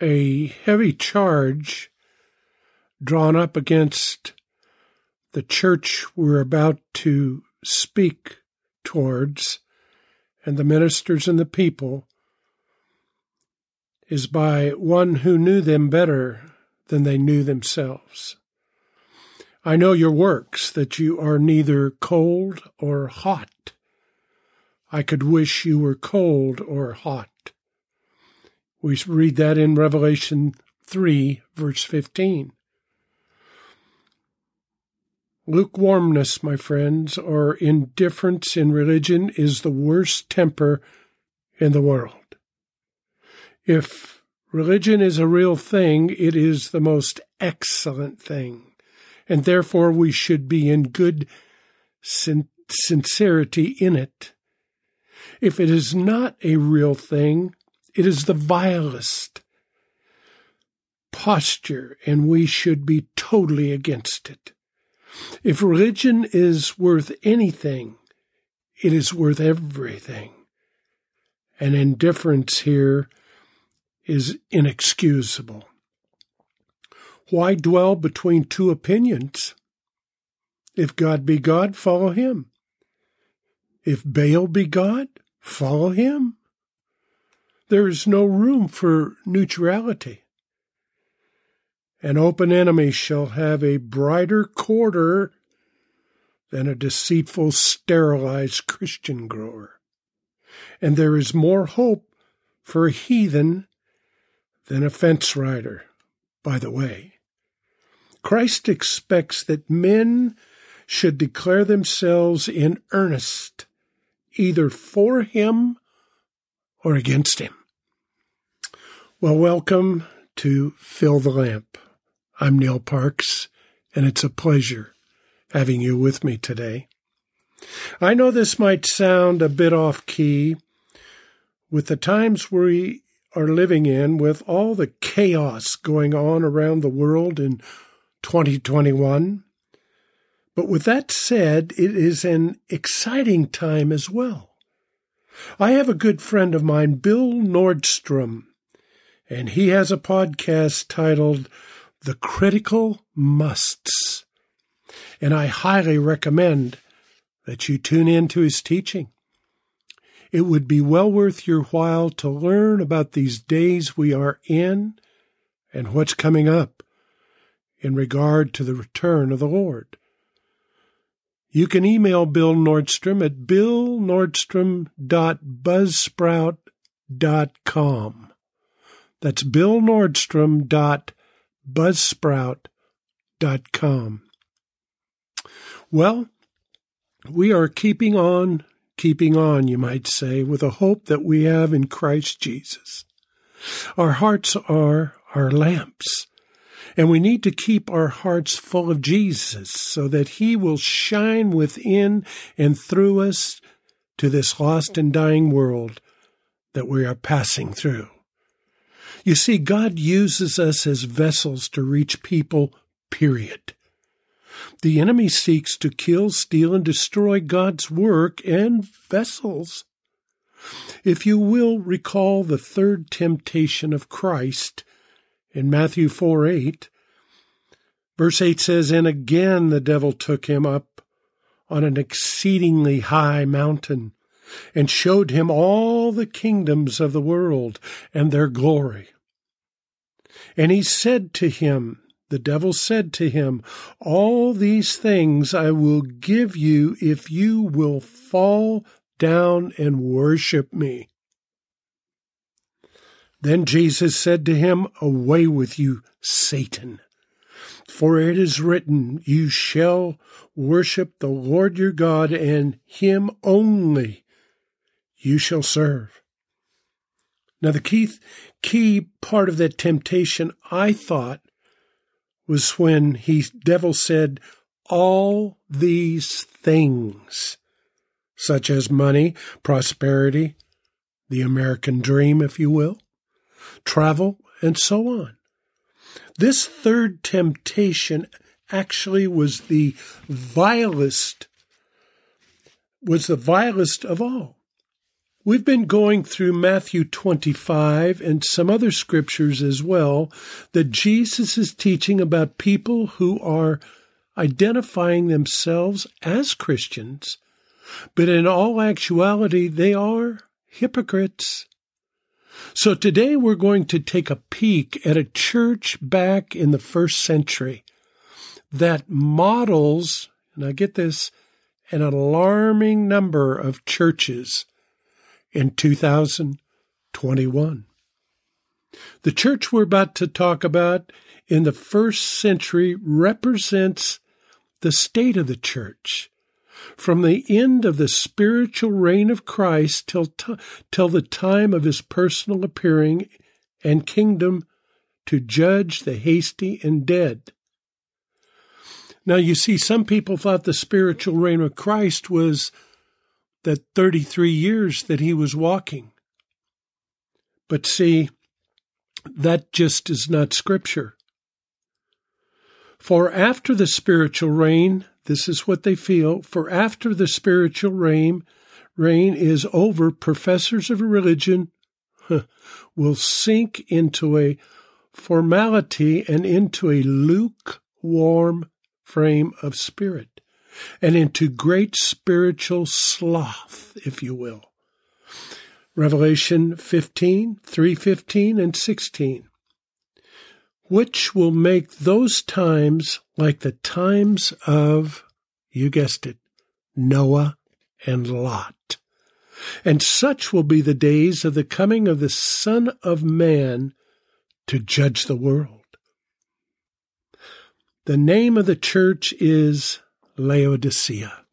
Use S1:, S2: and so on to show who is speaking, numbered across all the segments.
S1: a heavy charge drawn up against the church we're about to speak towards and the ministers and the people is by one who knew them better than they knew themselves. I know your works, that you are neither cold or hot. I could wish you were cold or hot. We read that in Revelation 3, verse 15. Lukewarmness, my friends, or indifference in religion is the worst temper in the world. If religion is a real thing, it is the most excellent thing, and therefore we should be in good sin- sincerity in it. If it is not a real thing, it is the vilest posture, and we should be totally against it. If religion is worth anything, it is worth everything. And indifference here is inexcusable. Why dwell between two opinions? If God be God, follow him. If Baal be God, follow him. There is no room for neutrality. An open enemy shall have a brighter quarter than a deceitful, sterilized Christian grower. And there is more hope for a heathen than a fence rider, by the way. Christ expects that men should declare themselves in earnest, either for him or against him. Well, welcome to Fill the Lamp. I'm Neil Parks, and it's a pleasure having you with me today. I know this might sound a bit off key with the times we are living in, with all the chaos going on around the world in 2021. But with that said, it is an exciting time as well. I have a good friend of mine, Bill Nordstrom, and he has a podcast titled the critical musts. And I highly recommend that you tune in to his teaching. It would be well worth your while to learn about these days we are in and what's coming up in regard to the return of the Lord. You can email Bill Nordstrom at billnordstrom.buzzsprout.com. That's billnordstrom.buzzsprout.com buzzsprout.com. Well, we are keeping on, keeping on, you might say, with a hope that we have in Christ Jesus. Our hearts are our lamps, and we need to keep our hearts full of Jesus so that He will shine within and through us to this lost and dying world that we are passing through. You see, God uses us as vessels to reach people, period. The enemy seeks to kill, steal, and destroy God's work and vessels. If you will recall the third temptation of Christ in Matthew 4 8, verse 8 says, And again the devil took him up on an exceedingly high mountain and showed him all the kingdoms of the world and their glory. And he said to him, the devil said to him, All these things I will give you if you will fall down and worship me. Then Jesus said to him, Away with you, Satan. For it is written, You shall worship the Lord your God, and him only you shall serve. Now, the key, key part of that temptation, I thought, was when he, devil said, all these things, such as money, prosperity, the American dream, if you will, travel, and so on. This third temptation actually was the vilest, was the vilest of all. We've been going through Matthew 25 and some other scriptures as well that Jesus is teaching about people who are identifying themselves as Christians, but in all actuality, they are hypocrites. So today we're going to take a peek at a church back in the first century that models, and I get this, an alarming number of churches in 2021. The church we're about to talk about in the first century represents the state of the church from the end of the spiritual reign of Christ till, t- till the time of his personal appearing and kingdom to judge the hasty and dead. Now, you see, some people thought the spiritual reign of Christ was that 33 years that he was walking. But see, that just is not scripture. For after the spiritual reign, this is what they feel, for after the spiritual reign, reign is over, professors of religion will sink into a formality and into a lukewarm frame of spirit and into great spiritual sloth, if you will. Revelation 15, 315 and 16, which will make those times like the times of, you guessed it, Noah and Lot. And such will be the days of the coming of the Son of Man to judge the world. The name of the church is Laodicea.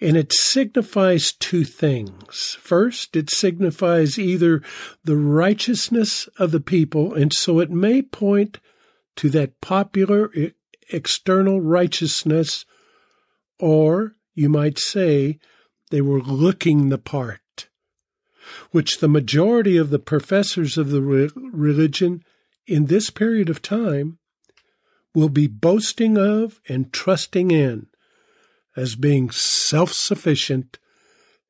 S1: And it signifies two things. First, it signifies either the righteousness of the people, and so it may point to that popular external righteousness, or you might say they were looking the part, which the majority of the professors of the religion in this period of time will be boasting of and trusting in as being self sufficient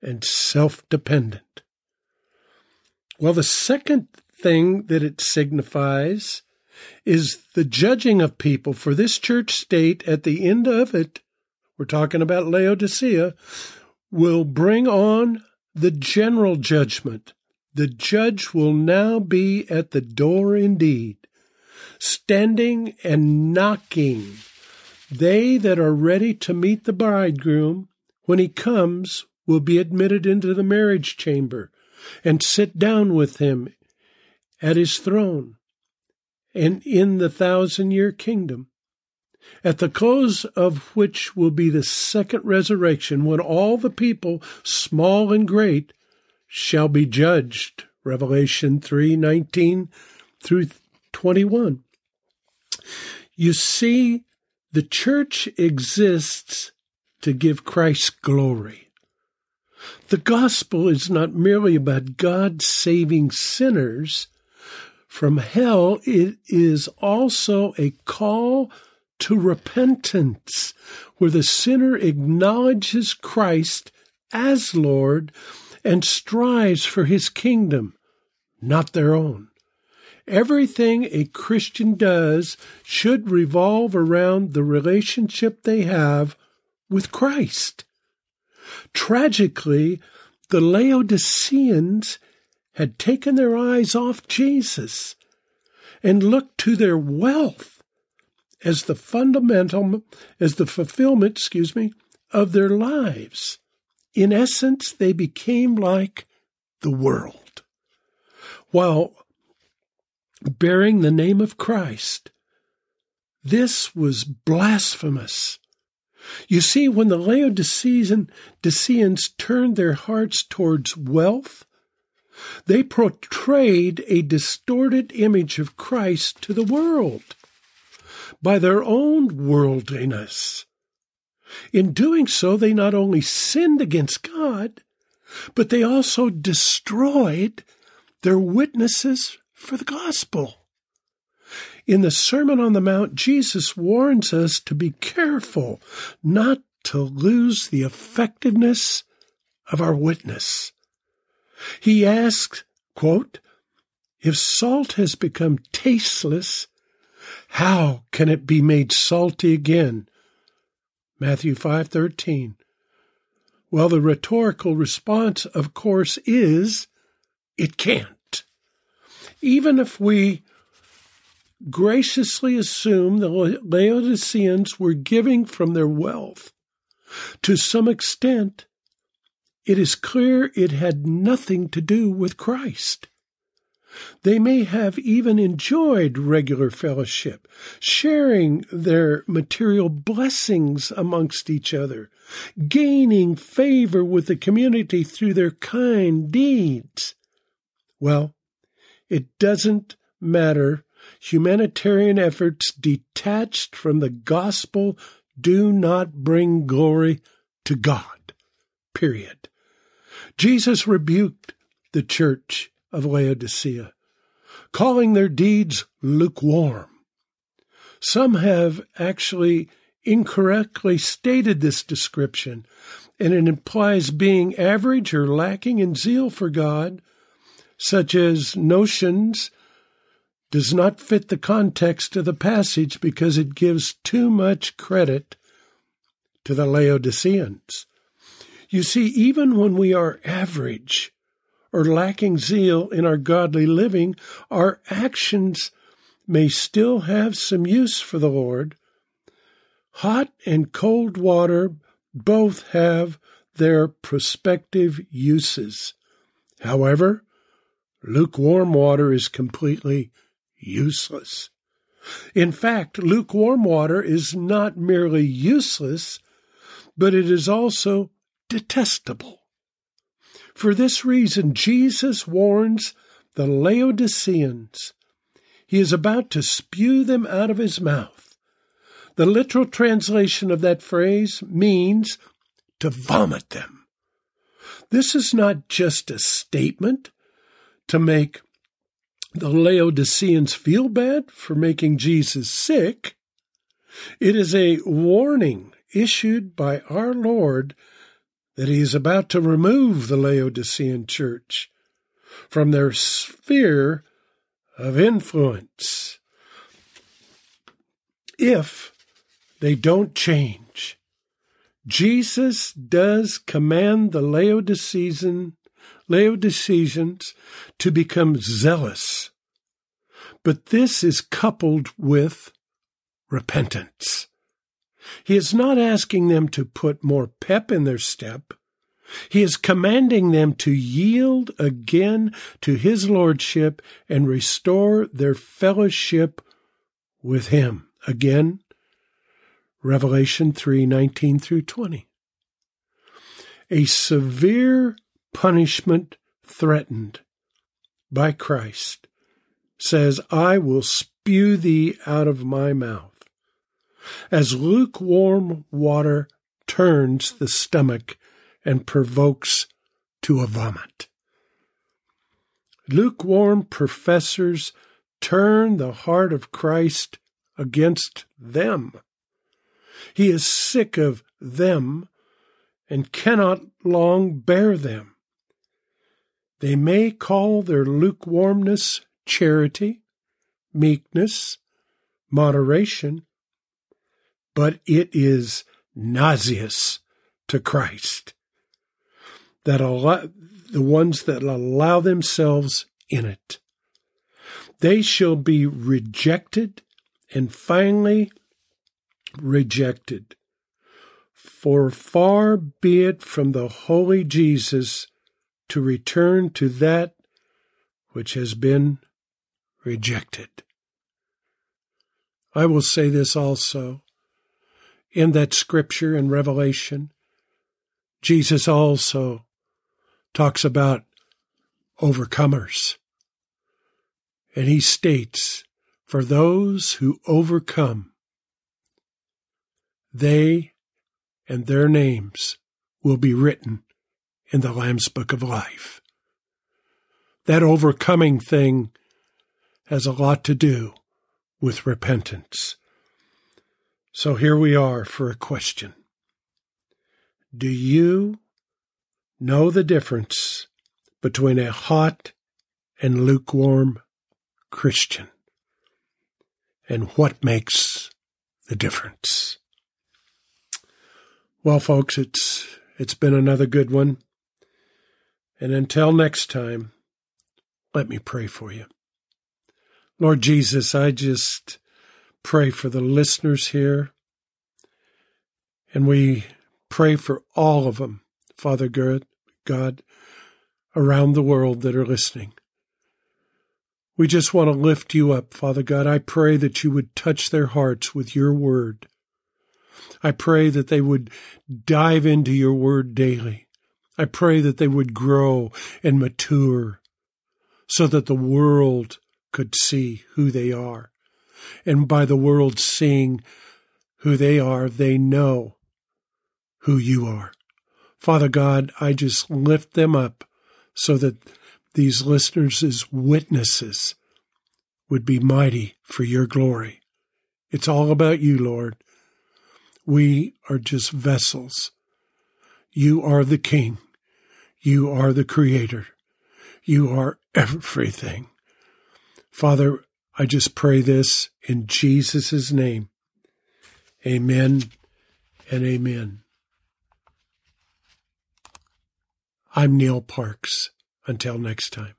S1: and self dependent. Well, the second thing that it signifies is the judging of people for this church state at the end of it. We're talking about Laodicea, will bring on the general judgment. The judge will now be at the door indeed standing and knocking. They that are ready to meet the bridegroom when he comes will be admitted into the marriage chamber and sit down with him at his throne and in the thousand year kingdom, at the close of which will be the second resurrection, when all the people, small and great, shall be judged. Revelation 3 19 through 21. You see, the church exists to give Christ glory. The gospel is not merely about God saving sinners from hell, it is also a call to repentance, where the sinner acknowledges Christ as Lord and strives for his kingdom, not their own. Everything a Christian does should revolve around the relationship they have with Christ. Tragically, the Laodiceans had taken their eyes off Jesus and looked to their wealth as the fundamental, as the fulfillment, excuse me, of their lives. In essence, they became like the world. While bearing the name of Christ. This was blasphemous. You see, when the Laodiceans turned their hearts towards wealth, they portrayed a distorted image of Christ to the world by their own worldliness. In doing so, they not only sinned against God, but they also destroyed their witnesses for the gospel. In the Sermon on the Mount, Jesus warns us to be careful not to lose the effectiveness of our witness. He asks, quote, if salt has become tasteless, how can it be made salty again? Matthew 5:13. Well, the rhetorical response of course is it can't. Even if we graciously assume the Laodiceans were giving from their wealth, to some extent, it is clear it had nothing to do with Christ. They may have even enjoyed regular fellowship, sharing their material blessings amongst each other, gaining favor with the community through their kind deeds. Well, it doesn't matter. Humanitarian efforts detached from the gospel do not bring glory to God. Period. Jesus rebuked the church of Laodicea, calling their deeds lukewarm. Some have actually incorrectly stated this description, and it implies being average or lacking in zeal for God, such as notions does not fit the context of the passage because it gives too much credit to the Laodiceans. You see, even when we are average or lacking zeal in our godly living, our actions may still have some use for the Lord. Hot and cold water both have their prospective uses. However, lukewarm water is completely useless. In fact, lukewarm water is not merely useless, but it is also detestable. For this reason, Jesus warns the Laodiceans. He is about to spew them out of his mouth. The literal translation of that phrase means to vomit them. This is not just a statement to make the Laodiceans feel bad for making Jesus sick. It is a warning issued by our Lord that he is about to remove the Laodicean church from their sphere of influence if they don't change. Jesus does command the Laodicean Laodiceans to become zealous. But this is coupled with repentance. He is not asking them to put more pep in their step. He is commanding them to yield again to his lordship and restore their fellowship with him. Again, Revelation 3:19 through 20. A severe punishment threatened by Christ says, I will spew thee out of my mouth. As lukewarm water turns the stomach and provokes to a vomit. Lukewarm professors turn the heart of Christ against them. He is sick of them and cannot long bear them. They may call their lukewarmness charity, meekness, moderation, but it is nauseous to Christ that allow, the ones that allow themselves in it. They shall be rejected and finally rejected. For far be it from the holy Jesus to return to that which has been rejected. I will say this also. In that scripture in Revelation, Jesus also talks about overcomers. And he states, For those who overcome, they and their names will be written in the Lamb's Book of Life. That overcoming thing has a lot to do with repentance. So here we are for a question. Do you know the difference between a hot and lukewarm Christian and what makes the difference. Well, folks, it's it's been another good one. And until next time, let me pray for you. Lord Jesus, I just pray for the listeners here. And we pray for all of them, Father God, around the world that are listening. We just want to lift you up, Father God. I pray that you would touch their hearts with your word. I pray that they would dive into your word daily. I pray that they would grow and mature so that the world could see who they are. And by the world seeing who they are, they know who you are. Father God, I just lift them up so that these listeners as witnesses would be mighty for your glory. It's all about you, Lord. We are just vessels. You are the King. You are the Creator. You are everything. Father, I just pray this in Jesus' name. Amen and amen. I'm Neil Parks. Until next time.